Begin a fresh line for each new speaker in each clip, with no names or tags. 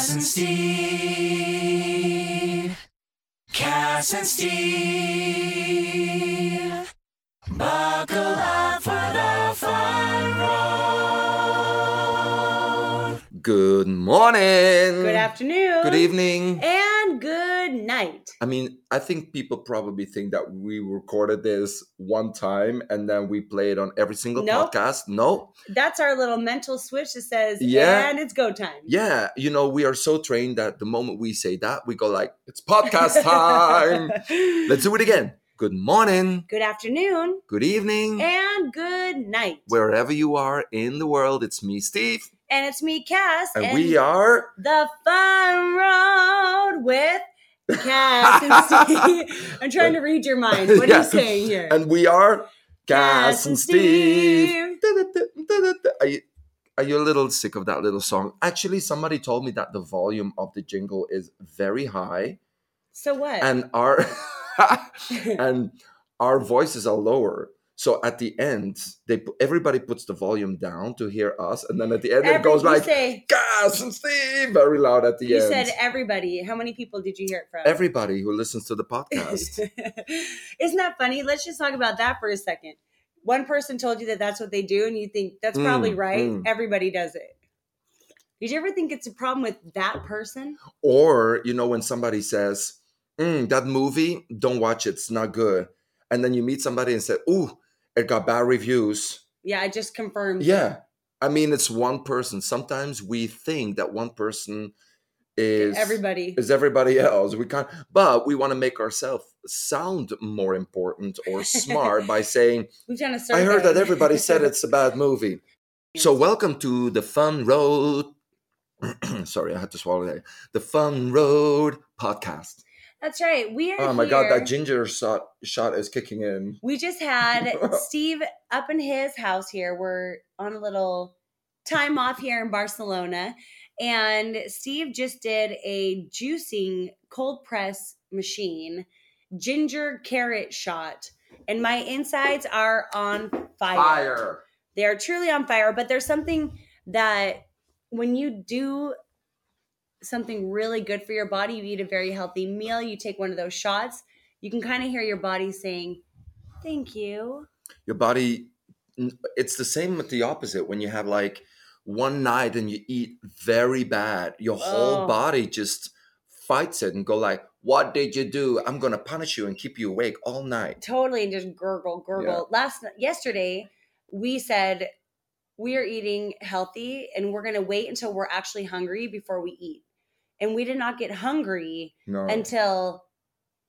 Cass and Steve. Cass and Steve. Buckle up for the fun road.
Good morning.
Good afternoon.
Good evening.
And good night.
I mean, I think people probably think that we recorded this one time and then we play it on every single
Nope.
podcast. No.
That's our little mental switch that says,
Yeah.
and it's go time.
Yeah, you know, we are so trained that the moment we say that, we go like, "It's podcast time." Let's do it again. Good morning.
good afternoon
Good evening.
and good night.
Wherever you are in the world, it's me, Steve,
and it's me, Cass.
and, we are
The Fun Road with Cass and Steve. I'm trying to read your mind. What are you saying here?
and we are Cass and Steve. Are you, are you a little sick of that little song? Actually, somebody told me that the volume of the jingle is very high,
So what?
and our and our voices are lower. So at the end, they everybody puts the volume down to hear us, and then at the end it goes like
say,
Cass and Steve very loud at the
you
end.
You said everybody. How many people did you hear it from?
Everybody who listens to the podcast.
Isn't that funny? Let's just talk about that for a second. One person told you that that's what they do, and you think that's probably
Mm,
right.
mm.
Everybody does it. Did you ever think it's a problem with that person?
Or, you know, when somebody says, mm, that movie, don't watch it, it's not good. And then you meet somebody and say, ooh, it got bad reviews.
Yeah, I just confirmed.
Yeah. I mean, it's one person. Sometimes we think that one person is
everybody.
is everybody else. We can't, but we want to make ourselves sound more important or smart by saying,
We've done a survey.
I heard that everybody said it's a bad movie. So, welcome to the Fun Road. Sorry, I had to swallow that. The Fun Road podcast.
That's right. We are.
Oh my god, that ginger shot shot is kicking in.
We just had Steve up in his house here. We're on a little time off here in Barcelona. And Steve just did a juicing cold press machine, ginger carrot shot. And my insides are on fire. fire. They are truly on fire. But there's something that when you do something really good for your body, you eat a very healthy meal, you take one of those shots, you can kind of hear your body saying, Thank you.
Your body it's the same with the opposite when you have like one night and you eat very bad, your whole
Oh.
body just fights it and go like, "What did you do? I'm going to punish you and keep you awake all night."
Totally and just gurgle, gurgle. Last yesterday, we said we are eating healthy and we're gonna wait until we're actually hungry before we eat. And we did not get hungry
No.
until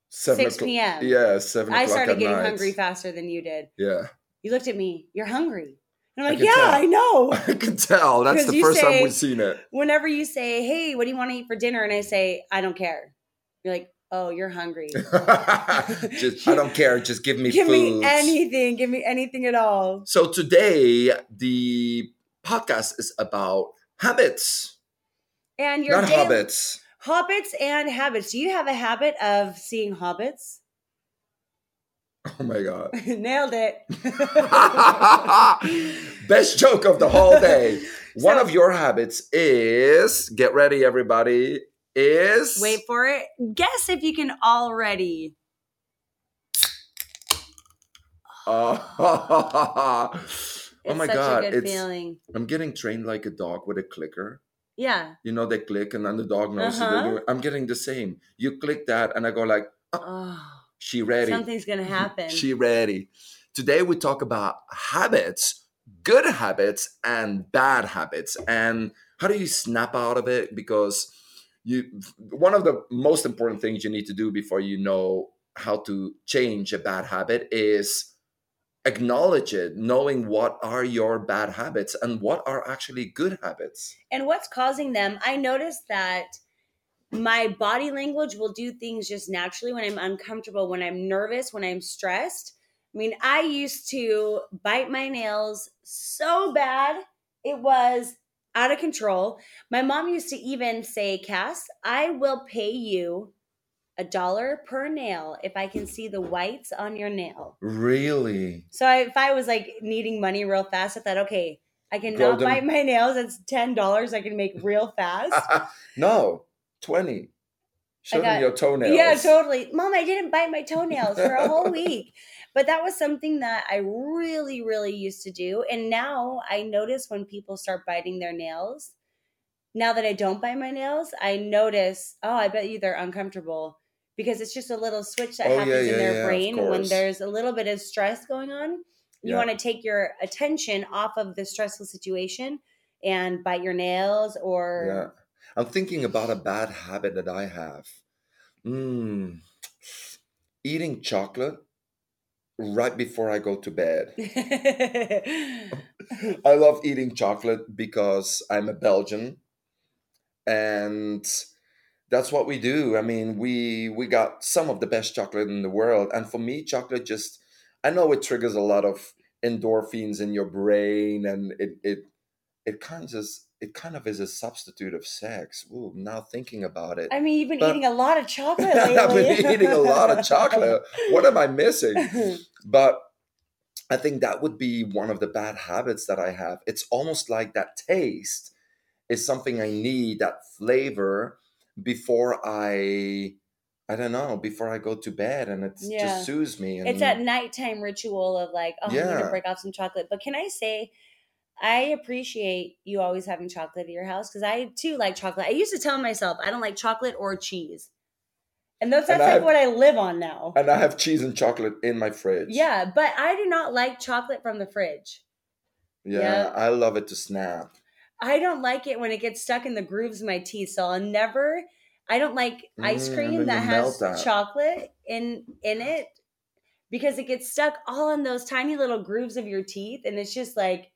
Seven
6 p.m.
Yeah, 7
I started getting
night.
hungry faster than you did.
Yeah.
You looked at me, you're hungry. And I'm like,
can
yeah,
tell.
I know.
I can tell. That's the first time
say-
we've seen it.
Whenever you say, hey, what do you want to eat for dinner? And I say, I don't care. You're like, oh, you're hungry.
just, I don't care. Just give me
Give
food.
me anything. Give me anything at all.
So today the podcast is about habits,
And your
not
daily-
hobbits.
Hobbits and habits. Do you have a habit of seeing hobbits?
Oh my god.
Nailed it.
Best joke of the whole day. One of your habits is get ready, everybody. Is
Wait for it. Guess if you can already.
Oh, oh my
such
god!
a good
It's
feeling.
I'm getting trained like a dog with a clicker.
Yeah.
You know, they click and then the dog knows they're
Uh-huh.
doing. I'm getting the same. You click that and I go like,
Oh,
she ready.
something's gonna happen.
She ready. Today we talk about habits, good habits and bad habits, and how do you snap out of it? Because you, one of the most important things you need to do before you know how to change a bad habit is acknowledge it, knowing what are your bad habits and what are actually good habits.
and what's causing them? I noticed that my body language will do things just naturally when I'm uncomfortable, when I'm nervous, when I'm stressed. I mean, I used to bite my nails so bad, it was out of control. My mom used to even say, Cass, I will pay you a dollar per nail if I can see the whites on your nail.
Really?
So I, if I was like needing money real fast, I thought, okay, I can
Grow
not
them.
bite my nails. It's ten dollars. I can make real fast.
no, 20. Show
got-
your toenails.
Yeah, totally. Mom, I didn't bite my toenails for a whole week. But that was something that I really, really used to do. And now I notice when people start biting their nails, now that I don't bite my nails, I notice, oh, I bet you they're uncomfortable because it's just a little switch that
Oh,
happens
yeah,
in their
yeah,
brain when there's a little bit of stress going on. You
Yeah.
want to take your attention off of the stressful situation and bite your nails
Yeah.
or
I'm thinking about a bad habit that I have. Mm. Eating chocolate right before I go to bed. I love eating chocolate because I'm a Belgian and that's what we do. I mean, we we got some of the best chocolate in the world and for me chocolate just I know it triggers a lot of endorphins in your brain and it it it kind of it kind of is a substitute of sex. Ooh, now thinking about it.
I mean, you've been
But-
eating a lot of chocolate lately.
I've been eating a lot of chocolate. What am I missing? But I think that would be one of the bad habits that I have. It's almost like that taste is something I need, that flavor before I I don't know, before I go to bed and it
Yeah.
just soothes me. And
it's that nighttime ritual of like, oh, I'm gonna break off some chocolate. But can I say, I appreciate you always having chocolate at your house because I too like chocolate. I used to tell myself I don't like chocolate or cheese, and that's,
And
like
I've-
what I live on now.
and I have cheese and chocolate in my fridge.
Yeah, but I do not like chocolate from the fridge.
Yeah,
Yeah.
I love it to snap.
I don't like it when it gets stuck in the grooves of my teeth. So I'll never. I don't like ice
Mm,
cream
then
that has
that.
chocolate in in it because it gets stuck all in those tiny little grooves of your teeth, and it's just like,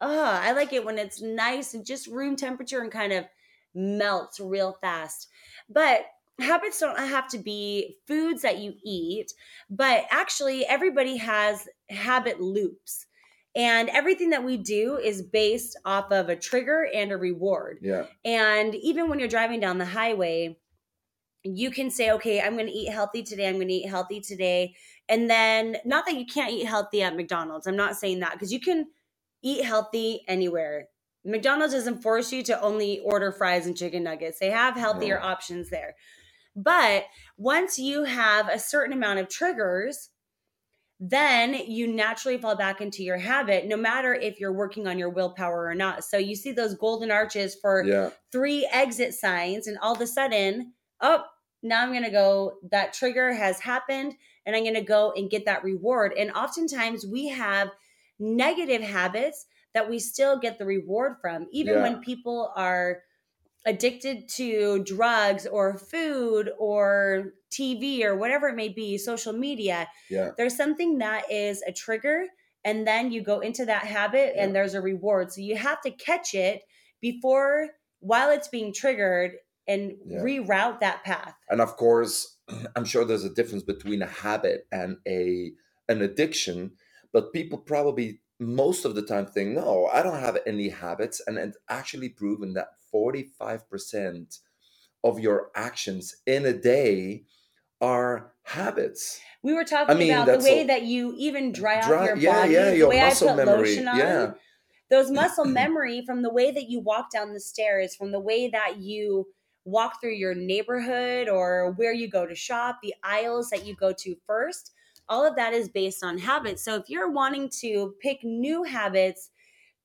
oh, I like it when it's nice and just room temperature and kind of melts real fast. But habits don't have to be foods that you eat, but actually everybody has habit loops. And everything that we do is based off of a trigger and a reward.
Yeah.
And even when you're driving down the highway, you can say, okay, I'm going to eat healthy today. I'm going to eat healthy today. And then, not that you can't eat healthy at McDonald's. I'm not saying that because you can eat healthy anywhere. McDonald's doesn't force you to only order fries and chicken nuggets, they have healthier
No.
options there. But once you have a certain amount of triggers, then you naturally fall back into your habit, no matter if you're working on your willpower or not. So you see those golden arches for
Yeah.
three exit signs, and all of a sudden, oh, now I'm going to go. That trigger has happened, and I'm going to go and get that reward. And oftentimes, we have negative habits that we still get the reward from, even
Yeah.
when people are addicted to drugs or food or TV or whatever it may be, social media.
Yeah.
There's something that is a trigger, and then you go into that habit, and
Yeah.
there's a reward. So you have to catch it before, while it's being triggered, and
Yeah.
reroute that path.
and of course i'm sure there's a difference between a habit and a an addiction but people probably most of the time think no i don't have any habits and it's actually proven that 45% of your actions in a day are habits
We were talking
mean,
about the way
a-
that you even dry out
Dry-
your
yeah
body,
yeah
the
your
way
muscle
I put
memory
lotion on.
yeah
those muscle memory from the way that you walk down the stairs, from the way that you walk through your neighborhood or where you go to shop, the aisles that you go to first, all of that is based on habits. So if you're wanting to pick new habits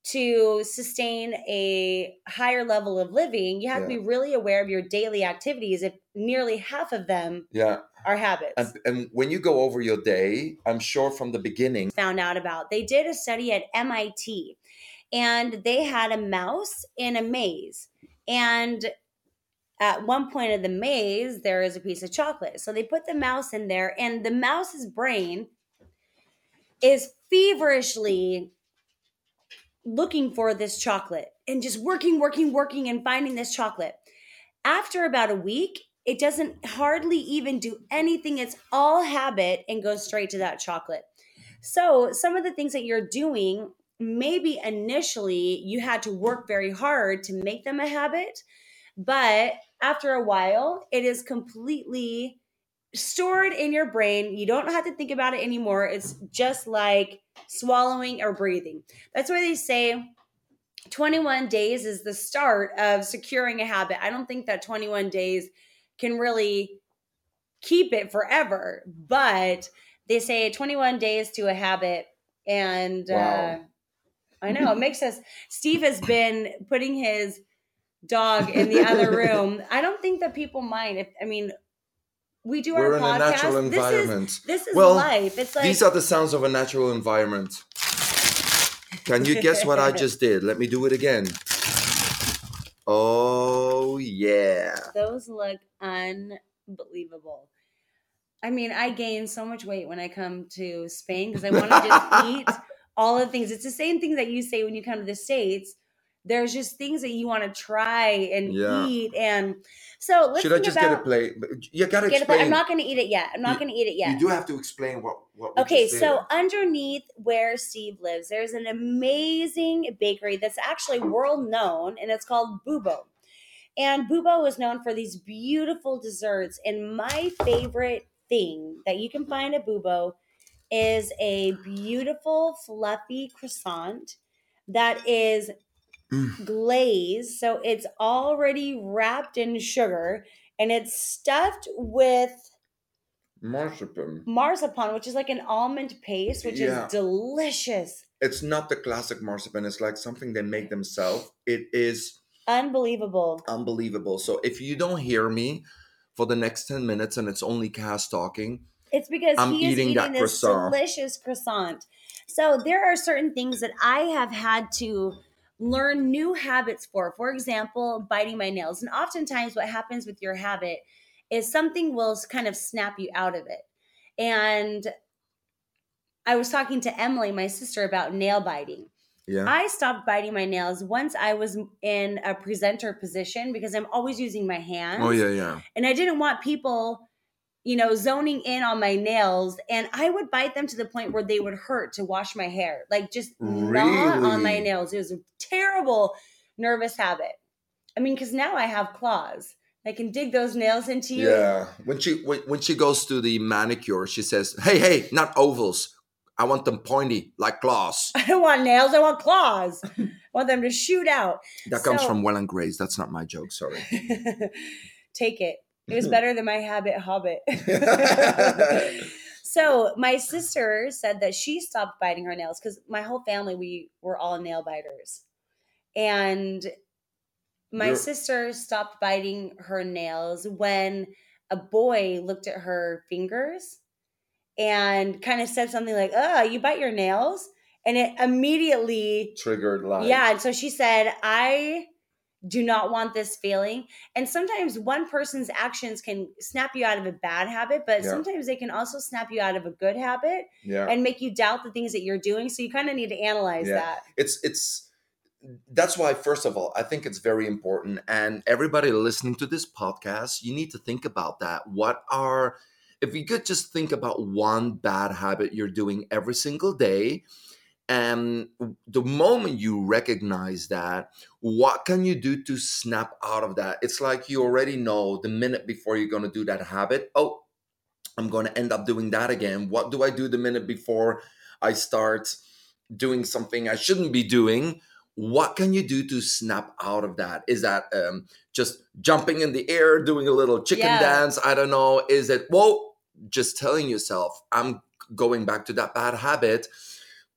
to sustain a higher level of living, you have to be really aware of your daily activities if nearly half of them
yeah
are habits.
and, and when you go over your day i'm sure from the beginning
found out about. They did a study at MIT and they had a mouse in a maze. And at one point of the maze, there is a piece of chocolate. So they put the mouse in there, and the mouse's brain is feverishly looking for this chocolate and just working, working, working, and finding this chocolate. After about a week, it doesn't hardly even do anything. It's all habit and goes straight to that chocolate. So, some of the things that you're doing, maybe initially you had to work very hard to make them a habit, but after a while, it is completely stored in your brain. You don't have to think about it anymore. It's just like swallowing or breathing. That's why they say 21 days is the start of securing a habit. I don't think that 21 days can really keep it forever, but they say 21 days to a habit. And uh, I know it makes us. Steve has been putting his dog in the other room. I don't think that people mind. If I mean, we do
We're
our
in
podcast.
a natural
this
environment.
is this is
Well,
life. It's like
These are the sounds of a natural environment. Can you guess what I just did? Let me do it again. Oh, yeah.
those look unbelievable. I mean, I gain so much weight when I come to Spain because I want to just eat all of the things. It's the same thing that you say when you come to the States. There's just things that you want to try and
Yeah.
eat. And so let's
Should I just
about,
get a plate? You gotta
get a plate. I'm not going to eat it yet. I'm not
You-
going to eat it yet.
You do have to explain what. what
Okay, so underneath where Steve lives, there's an amazing bakery that's actually world known, and it's called Bubo. And Bubo is known for these beautiful desserts. And my favorite thing that you can find at Bubo is a beautiful, fluffy croissant that is
Mm.
glazed. So it's already wrapped in sugar and it's stuffed with
marzipan.
marzipan, which is like an almond paste, which
Yeah.
is delicious.
It's not the classic marzipan. It's like something they make themselves. It is
Unbelievable.
unbelievable. So if you don't hear me for the next ten minutes and it's only Cass talking,
It's because
I'm
he is
eating
eating,
that
this
croissant.
delicious croissant. So there are certain things that I have had to learn new habits for. For example, biting my nails. And oftentimes, what happens with your habit is something will kind of snap you out of it. And I was talking to Emily, my sister, about nail biting.
yeah,
I stopped biting my nails once I was in a presenter position because I'm always using my hands.
oh yeah, yeah.
And I didn't want people, you know, zoning in on my nails. And I would bite them to the point where they would hurt to wash my hair. Like just gnaw on my nails. It was a terrible nervous habit. I mean, because now I have claws. I can dig those nails into you.
Yeah, when she when, when she goes to the manicure, she says, "Hey, hey, not ovals. I want them pointy like claws."
I don't want nails. I want claws. I want them to shoot out.
That comes from Will and Grace. That's not my joke. Sorry.
Take it. It was better than my habit hobbit. so my sister said that she stopped biting her nails because my whole family we were all nail biters, and my
You're-
sister stopped biting her nails when a boy looked at her fingers and kind of said something like, "Oh, you bite your nails," and it immediately
Triggered like
yeah, and so she said, I do not want this feeling. And sometimes one person's actions can snap you out of a bad habit, but
Yeah.
sometimes they can also snap you out of a good habit
yeah.
and make you doubt the things that you're doing. So you kind of need to analyze
Yeah.
that.
it's it's that's why first of all i think it's very important and everybody listening to this podcast you need to think about that what are if you could just think about one bad habit you're doing every single day and the moment you recognize that what can you do to snap out of that it's like you already know the minute before you're going to do that habit oh i'm going to end up doing that again what do i do the minute before i start doing something I shouldn't be doing. What can you do to snap out of that? Is that um, just jumping in the air, doing a little chicken
Yeah.
dance? I don't know. Is it, well, just telling yourself, I'm going back to that bad habit.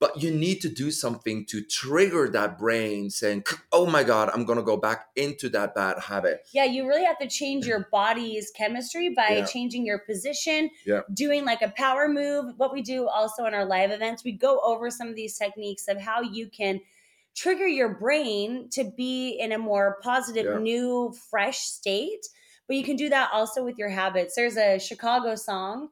But you need to do something to trigger that brain saying, oh my God, I'm going to go back into that bad habit.
Yeah, you really have to change your body's chemistry by
Yeah.
changing your position,
Yeah.
doing like a power move. What we do also in our live events, we go over some of these techniques of how you can trigger your brain to be in a more positive,
Yeah.
new, fresh state. But you can do that also with your habits. There's a Chicago song.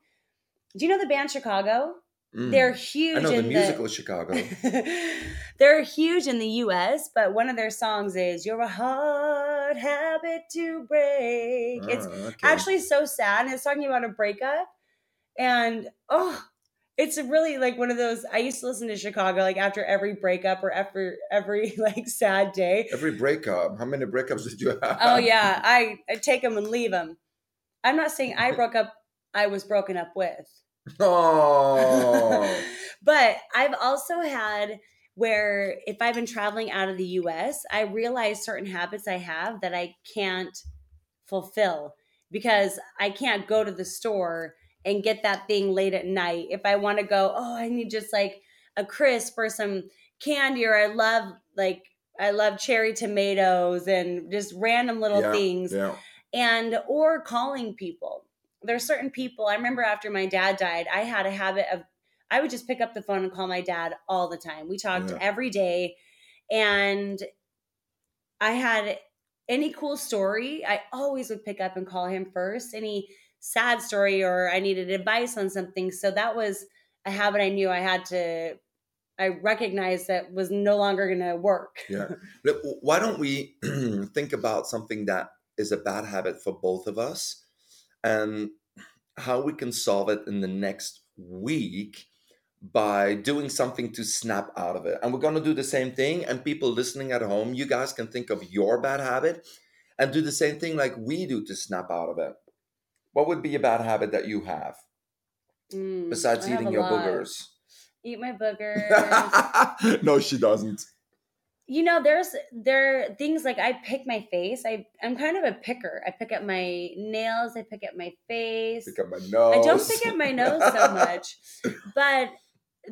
Do you know the band Chicago?
Mm.
They're huge
I know the
in
musical Chicago.
They're huge in the US, but one of their songs is You're a hard habit to break. it's
Ah, okay.
actually so sad. And it's talking about a breakup. And oh, it's really like one of those. I used to listen to Chicago like after every breakup or after every like sad day.
every breakup. How many breakups did you have?
Oh, yeah. I, I take them and leave them. I'm not saying I broke up, I was broken up with.
Oh.
but I've also had where if I've been traveling out of the US, I realize certain habits I have that I can't fulfill because I can't go to the store and get that thing late at night. If I want to go, oh, I need just like a crisp or some candy, or I love like I love cherry tomatoes and just random little
yeah,
things.
Yeah.
And or calling people. There's certain people. I remember after my dad died, I had a habit of I would just pick up the phone and call my dad all the time. We talked
Yeah.
every day and I had any cool story, I always would pick up and call him first. Any sad story or I needed advice on something. So that was a habit I knew I had to I recognized that was no longer going to work.
Yeah. Why don't we think about something that is a bad habit for both of us and how we can solve it in the next week by doing something to snap out of it. And we're going to do the same thing. And people listening at home, you guys can think of your bad habit and do the same thing like we do to snap out of it. What would be a bad habit that you have
Mm,
besides
I
eating
a
your
lot.
boogers?
Eat my boogers.
no, she doesn't.
You know there's there are things like i pick my face i i'm kind of a picker i pick up my nails i pick up my face
Pick up my nose.
i don't pick up my nose so much but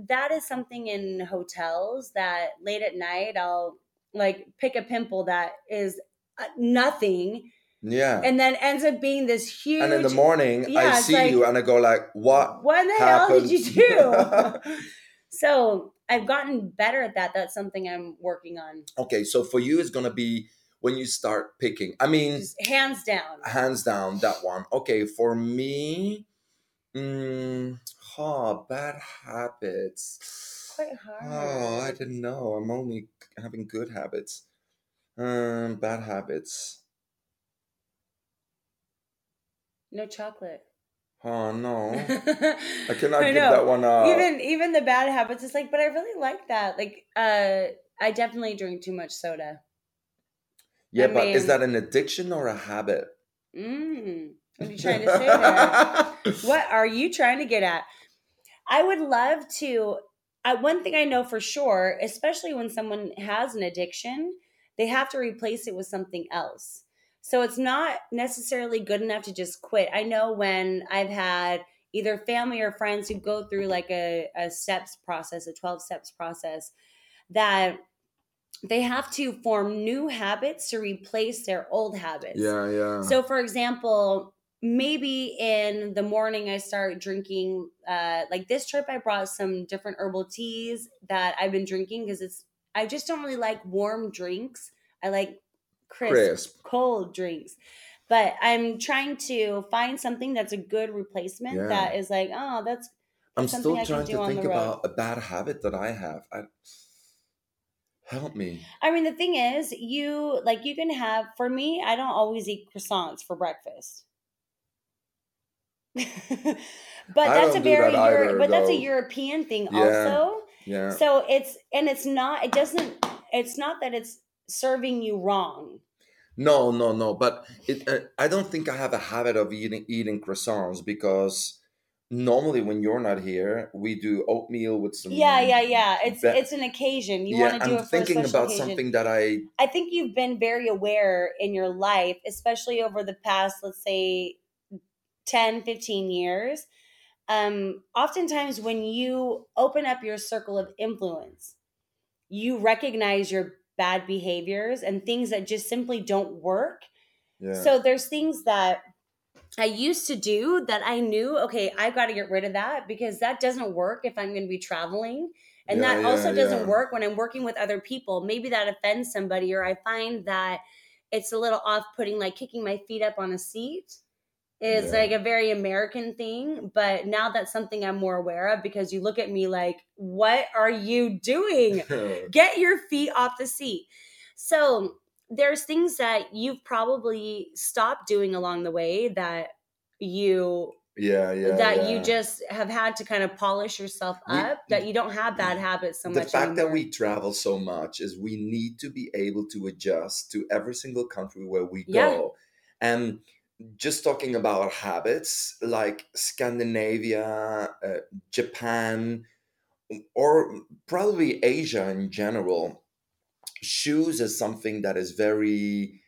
that is something in hotels that late at night i'll like pick a pimple that is uh, nothing
Yeah.
and then ends up being this huge
and in the morning
Yeah,
I see
like-
you and I go like, "What?"
what in the hell did you do so i've gotten better at that that's something i'm working on
okay, so for you, it's gonna be when you start picking. I mean,
just hands down
hands down that one. Okay, for me, mm, oh, bad habits.
quite hard
Oh, I didn't know. I'm only having good habits. Um, bad habits.
no chocolate
Oh no,
I
I cannot give
know.
that one up.
even even the bad habits it's like but i really like that. Like uh i definitely drink too much soda.
Yeah,
I
but is that an addiction or a habit?
mm, what are you trying to say there? What are you trying to get at? I would love to I, one thing i know for sure especially when someone has an addiction they have to replace it with something else so it's not necessarily good enough to just quit i know when i've had either family or friends who go through like a, a steps process a 12 steps process that they have to form new habits to replace their old habits
Yeah, yeah.
so, for example, maybe in the morning I start drinking. Uh, like this trip, I brought some different herbal teas that I've been drinking because it's. I just don't really like warm drinks. I like crisp,
Crisp.
cold drinks. But I'm trying to find something that's a good replacement
Yeah.
that is like, oh, that's.
I'm
something
still trying to think about a bad habit that I have. I, help me.
I mean, the thing is, you like you can have. For me, I don't always eat croissants for breakfast. but that's a very
that
Euro-
either,
but that's a. European thing
Yeah.
also.
Yeah.
So it's and it's not it doesn't it's not that it's serving you wrong.
No, no, no. But it, uh, I don't think I have a habit of eating eating croissants because normally when you're not here, we do oatmeal with some.
Yeah, yeah, yeah. It's
Be-
it's an occasion. You
yeah,
want to do
I'm
it for
thinking about
occasion.
something that I.
I think you've been very aware in your life, especially over the past, let's say, 10, 15 years. Um, oftentimes, when you open up your circle of influence, you recognize your bad behaviors and things that just simply don't work.
Yeah.
So, there's things that I used to do that I knew, okay, I've got to get rid of that because that doesn't work if I'm going to be traveling. And
Yeah,
that
yeah,
also doesn't work when I'm working with other people. Maybe that offends somebody, or I find that it's a little off putting, like kicking my feet up on a seat is
Yeah.
like a very American thing. But now that's something I'm more aware of because you look at me like, what are you doing? Get your feet off the seat. So there's things that you've probably stopped doing along the way that you
yeah, yeah.
that
yeah.
you just have had to kind of polish yourself
We-
up that you don't have bad habits so
the
much the
fact that we travel so much is we need to be able to adjust to every single country where we go and just talking about habits like scandinavia uh, japan or probably Asia in general, shoes is something that is very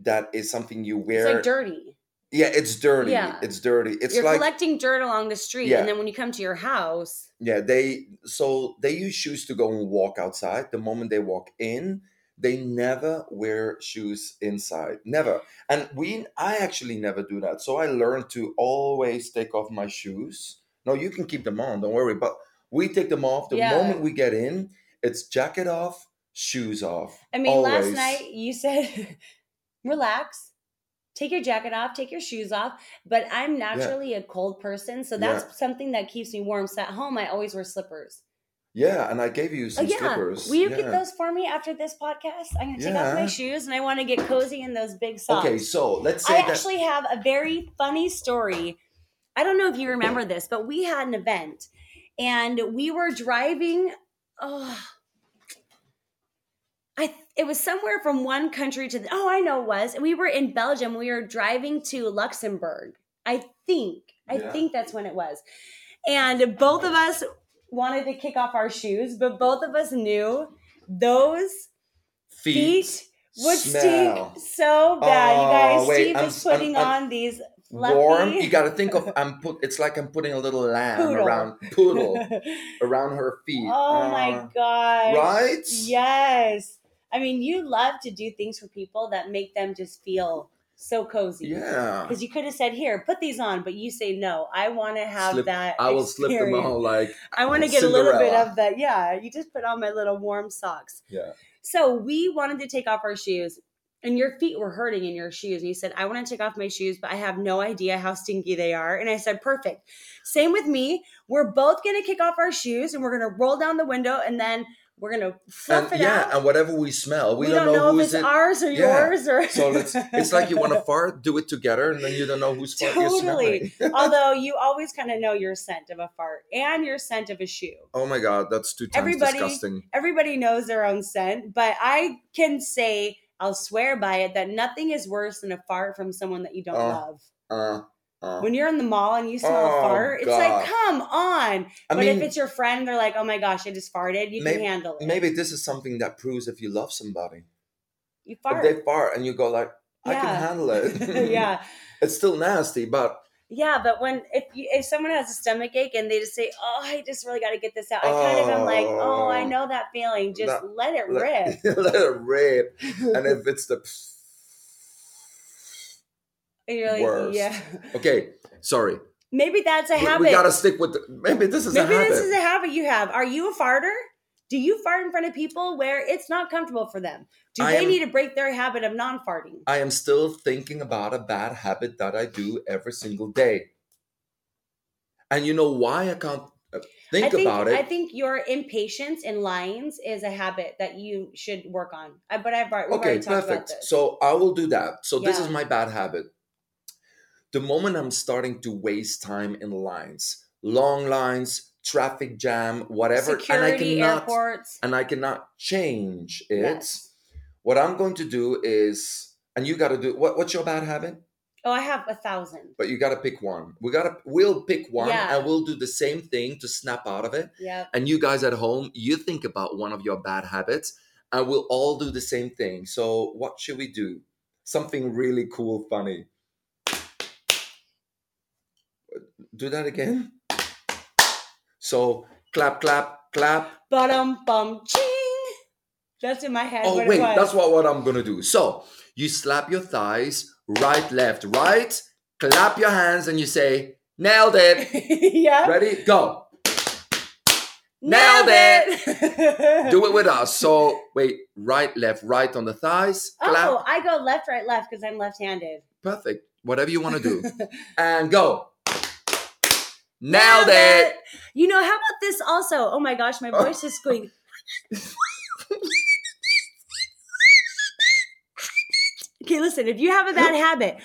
that is something you
It's
wear.
like dirty.
yeah, it's dirty.
Yeah.
It's dirty. It's
You're
like
collecting dirt along the street,
Yeah.
and then when you come to your house,
yeah, they so they use shoes to go and walk outside. The moment they walk in, they never wear shoes inside. Never. And we I actually never do that. So I learned to always take off my shoes. No, you can keep them on, don't worry. But we take them off the
Yeah.
moment we get in. It's jacket off, shoes off.
I mean, last night you said, relax, take your jacket off, take your shoes off. But I'm naturally a cold person, so that's
Yeah.
something that keeps me warm. So at home, I always wear slippers.
Yeah, and I gave you
Oh
some
yeah,
slippers.
will you
yeah.
get those for me after this podcast? I'm gonna take off my shoes, and I want to get cozy in those big socks.
Okay, so let's say
I
that
actually have a very funny story. I don't know if you remember this, but we had an event and we were driving. Oh, I it was somewhere from one country to the. Oh, I know it was. We were in Belgium. We were driving to Luxembourg. I think. I
Yeah.
think that's when it was. And both of us wanted to kick off our shoes, but both of us knew those
feet,
feet would
smell.
stink so bad. you
Oh,
guys,
wait,
Steve
I'm
is
s- I'm-
putting
I'm-
on these fluffy
warm. You got to think of I'm put. It's like I'm putting a little lamb
Poodle.
around poodle around her feet.
oh my
Uh,
god!
Right?
Yes. I mean, you love to do things for people that make them just feel so cozy.
Yeah.
Because you could have said, "Here, put these on," but you say, "No, I want to have
Slip-
that."
I will slip them
experience.
on like
I want to get a little bit of that. Yeah, you just put on my little warm socks.
yeah.
So we wanted to take off our shoes, and your feet were hurting in your shoes. And you said, I want to take off my shoes, but I have no idea how stinky they are. And I said, Perfect. Same with me. We're both going to kick off our shoes and we're going to roll down the window and then we're going to fluff
And
it
yeah,
out.
and whatever we smell, we,
we,
don't,
don't, know,
who's
if it's
it.
ours or
Yeah.
yours or
So it's it's like you want to fart, do it together, and then you don't know whose fart you're
Totally.
smelling.
Although you always kind of know your scent of a fart and your scent of a shoe.
oh my god, that's two times
Everybody-
disgusting.
everybody knows their own scent, but I can say, I'll swear by it, that nothing is worse than a fart from someone that you don't
Oh,
love.
Uh, uh.
When you're in the mall and you smell
Oh,
a fart, it's
God.
like, come on.
I
but
mean,
if it's your friend, they're like, oh my gosh, I just farted, you can handle it.
maybe this is something that proves if you love somebody.
you
If
fart.
they fart and you go like, I can handle it.
yeah.
it's still nasty, but
Yeah, but when if you, if someone has a stomach ache and they just say, "Oh, I just really got to get this out," I kind of am like, "Oh, I
Oh.
know that feeling. Just
That-
let it
let,
rip."
let it rip. And if it's the
And you're like,
worst.
"Yeah."
okay, sorry,
Maybe that's a
we,
habit.
we gotta stick with. The, maybe this is
Maybe
a habit.
this is a habit you have. Are you a farter? Do you fart in front of people where it's not comfortable for them? Do
I
they
am-
need to break their habit of non-farting?
I am still thinking about a bad habit that I do every single day. And you know why I can't uh, think,
I think,
about it?
I think your impatience in lines is a habit that you should work on. I, but I've already,
okay,
already talked about
perfect. So I will do that. So this is my bad habit. The moment I'm starting to waste time in lines, long lines, traffic jam, whatever,
Security,
and I cannot
airports.
and I cannot change it.
Yes.
What I'm going to do is, and you got to do what? What's your bad habit?
Oh, I have a thousand.
But you got to pick one. We got to. We'll pick one,
Yeah.
and we'll do the same thing to snap out of it.
Yeah.
And you guys at home, you think about one of your bad habits, and we'll all do the same thing. So, what should we do? Something really cool, funny. Do that again. So, clap, clap, clap.
Bum bum ching. That's in my head.
Oh wait, that's what, what I'm gonna do. So you slap your thighs, right, left, right, clap your hands, and you say, nailed it.
yeah.
Ready? Go.
Nailed
Nailed
it.
Do it with us. So wait, right, left, right on the thighs. Clap.
Oh, I go left, right, left because I'm left-handed.
Perfect. Whatever you want to do. and go. Nailed that,
You know, how about this also? Oh my gosh, my voice is going. okay, listen, if you have a bad habit,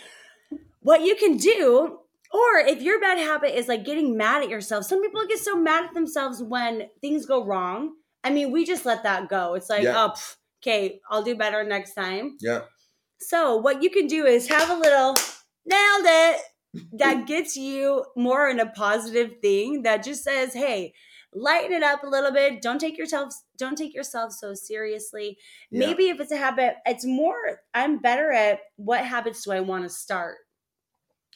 what you can do, or if your bad habit is like getting mad at yourself, some people get so mad at themselves when things go wrong. I mean, we just let that go. It's like,
Yeah.
oh, pff, okay, I'll do better next time.
Yeah.
So what you can do is have a little nailed it that gets you more in a positive thing that just says, hey, lighten it up a little bit. Don't take yourself don't take yourself so seriously.
Yeah.
Maybe if it's a habit, it's more I'm better at what habits do I want to start?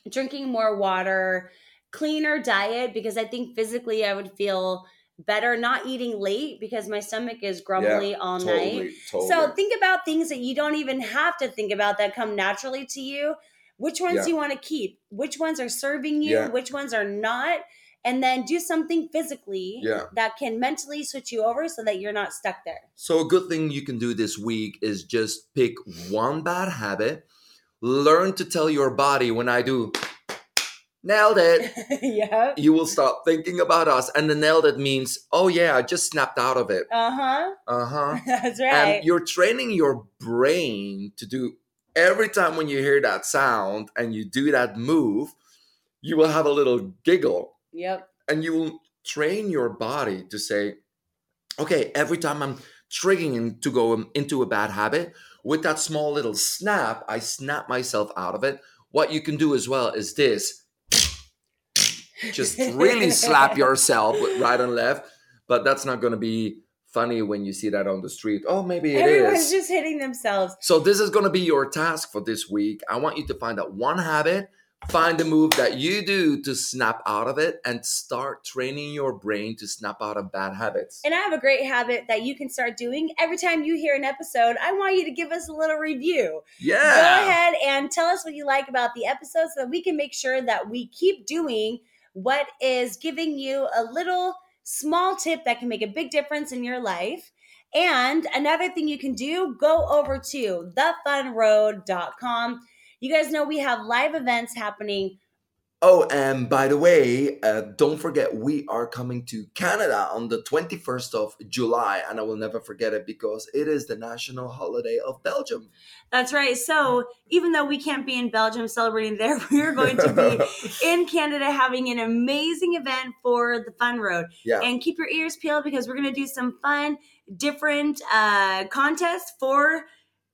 Drinking more water, cleaner diet because I think physically I would feel better not eating late because my stomach is grumbly all night.
Totally, totally.
So think about things that you don't even have to think about that come naturally to you. Which ones
Yeah.
do you want to keep? Which ones are serving you?
Yeah.
Which ones are not? And then do something physically
Yeah.
that can mentally switch you over so that you're not stuck there.
So, a good thing you can do this week is just pick one bad habit, learn to tell your body when I do, nailed it.
yeah.
You will start thinking about us. And the nailed it means, oh, yeah, I just snapped out of it.
Uh huh.
Uh huh.
That's right.
And you're training your brain to do every time when you hear that sound and you do that move, you will have a little giggle
yep.
and you will train your body to say, okay, every time I'm triggering to go um, into a bad habit, with that small little snap, I snap myself out of it. What you can do as well is this just really slap yourself right and left, but that's not going to be funny when you see that on the street. Oh, maybe it is.
Everyone's just hitting themselves.
So this is going to be your task for this week. I want you to find out one habit, find the move that you do to snap out of it and start training your brain to snap out of bad habits.
And I have a great habit that you can start doing. Every time you hear an episode, I want you to give us a little review.
Yeah.
Go ahead and tell us what you like about the episode so that we can make sure that we keep doing what is giving you a little small tip that can make a big difference in your life. And another thing you can do, go over to thefunroad.com. You guys know we have live events happening.
Oh, and by the way, uh, don't forget we are coming to Canada on the 21st of July, and I will never forget it because it is the national holiday of Belgium.
That's right. So even though we can't be in Belgium celebrating there, we're going to be in Canada having an amazing event for the Fun Road.
yeah.
And keep your ears peeled because we're going to do some fun, different uh, contests for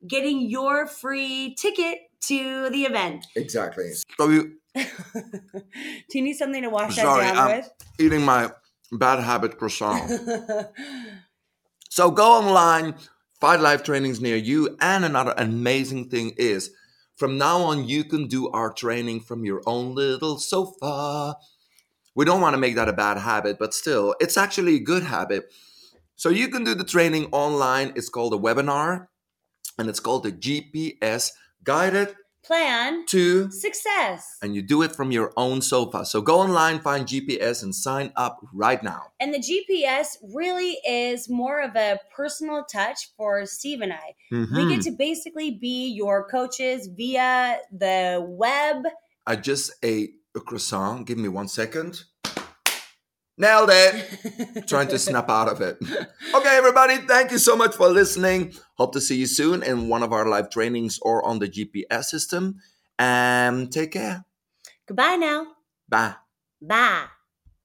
getting your free ticket to the event.
Exactly. So you
do you need something to wash
Sorry,
that
I'm-
down
eating my bad habit croissant. So go online, find live trainings near you. And another amazing thing is from now on, you can do our training from your own little sofa. We don't want to make that a bad habit, but still, it's actually a good habit. So you can do the training online. It's called a webinar and it's called the GPS Guided
Plan
to
success.
and you do it from your own sofa. So go online, find GPS, and sign up right now.
And the GPS really is more of a personal touch for Steve and I. We
Mhm.
get to basically be your coaches via the web.
I just ate a croissant. Give me one second. Nailed it. Trying to snap out of it. Okay, everybody, thank you so much for listening. Hope to see you soon in one of our live trainings or on the GPS system. And take care.
Goodbye now.
Bye.
Bye.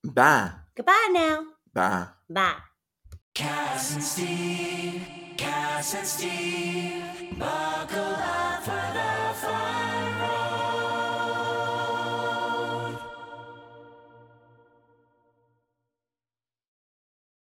Bye.
Goodbye now.
Bye.
Bye.
Cass and Steve, Cass and Steve, buckle